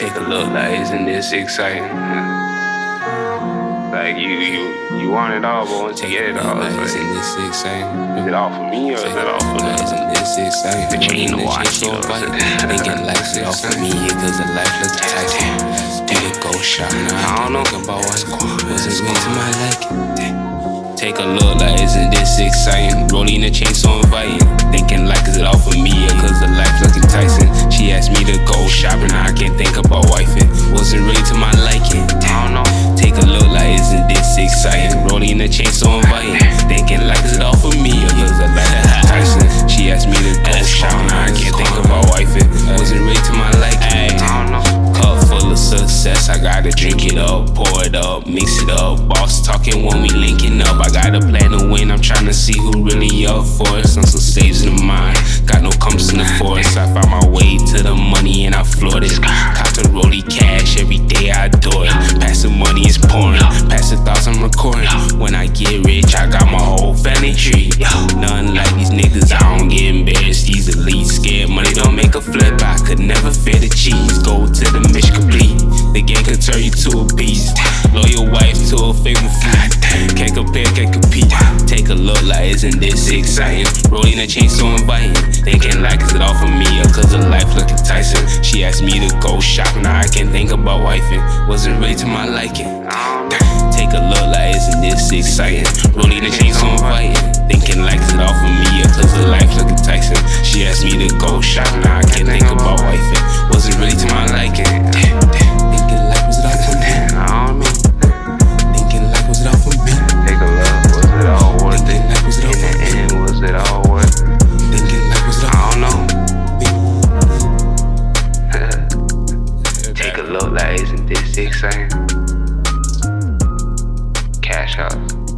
Take a look, like, isn't this exciting? Like you, you, you want it all, but once you get it all, like, it's isn't this exciting? is it all for me or is it all for Like, them? isn't this exciting? The chain Rolling watch, you know Thinking life's all for me, cause the life look enticing. Do the ghost shot, now I don't know. About what's going Was it really to my liking? Take a look, like, isn't this exciting? Rolling the chain inviting. Thinking like is it all for me or is it like Tyson? She asked me to go shopping. I can't think of about wifing. Wasn't really to my liking. I don't. Cup full of success, I gotta drink it up, pour it up, mix it up. Boss talking when we linking up. I got a plan to win, I'm trying to see who really up for it. Some some saves in the mind, got no compass in the forest. I found my way to the money and I floored it. Turn you to a beast. Loyal wife to a faithful food. Can't compare, can't compete. Take a look, like, isn't this exciting? Rolling a chain so inviting. Thinking like, is it all for me or cause the life look enticing? She asked me to go shopping, now I can't think about wifing. Wasn't really to my liking. Take a look, like, isn't this exciting? Rolling the chain so inviting. Thinking like, is it all for me this exciting? Cash out.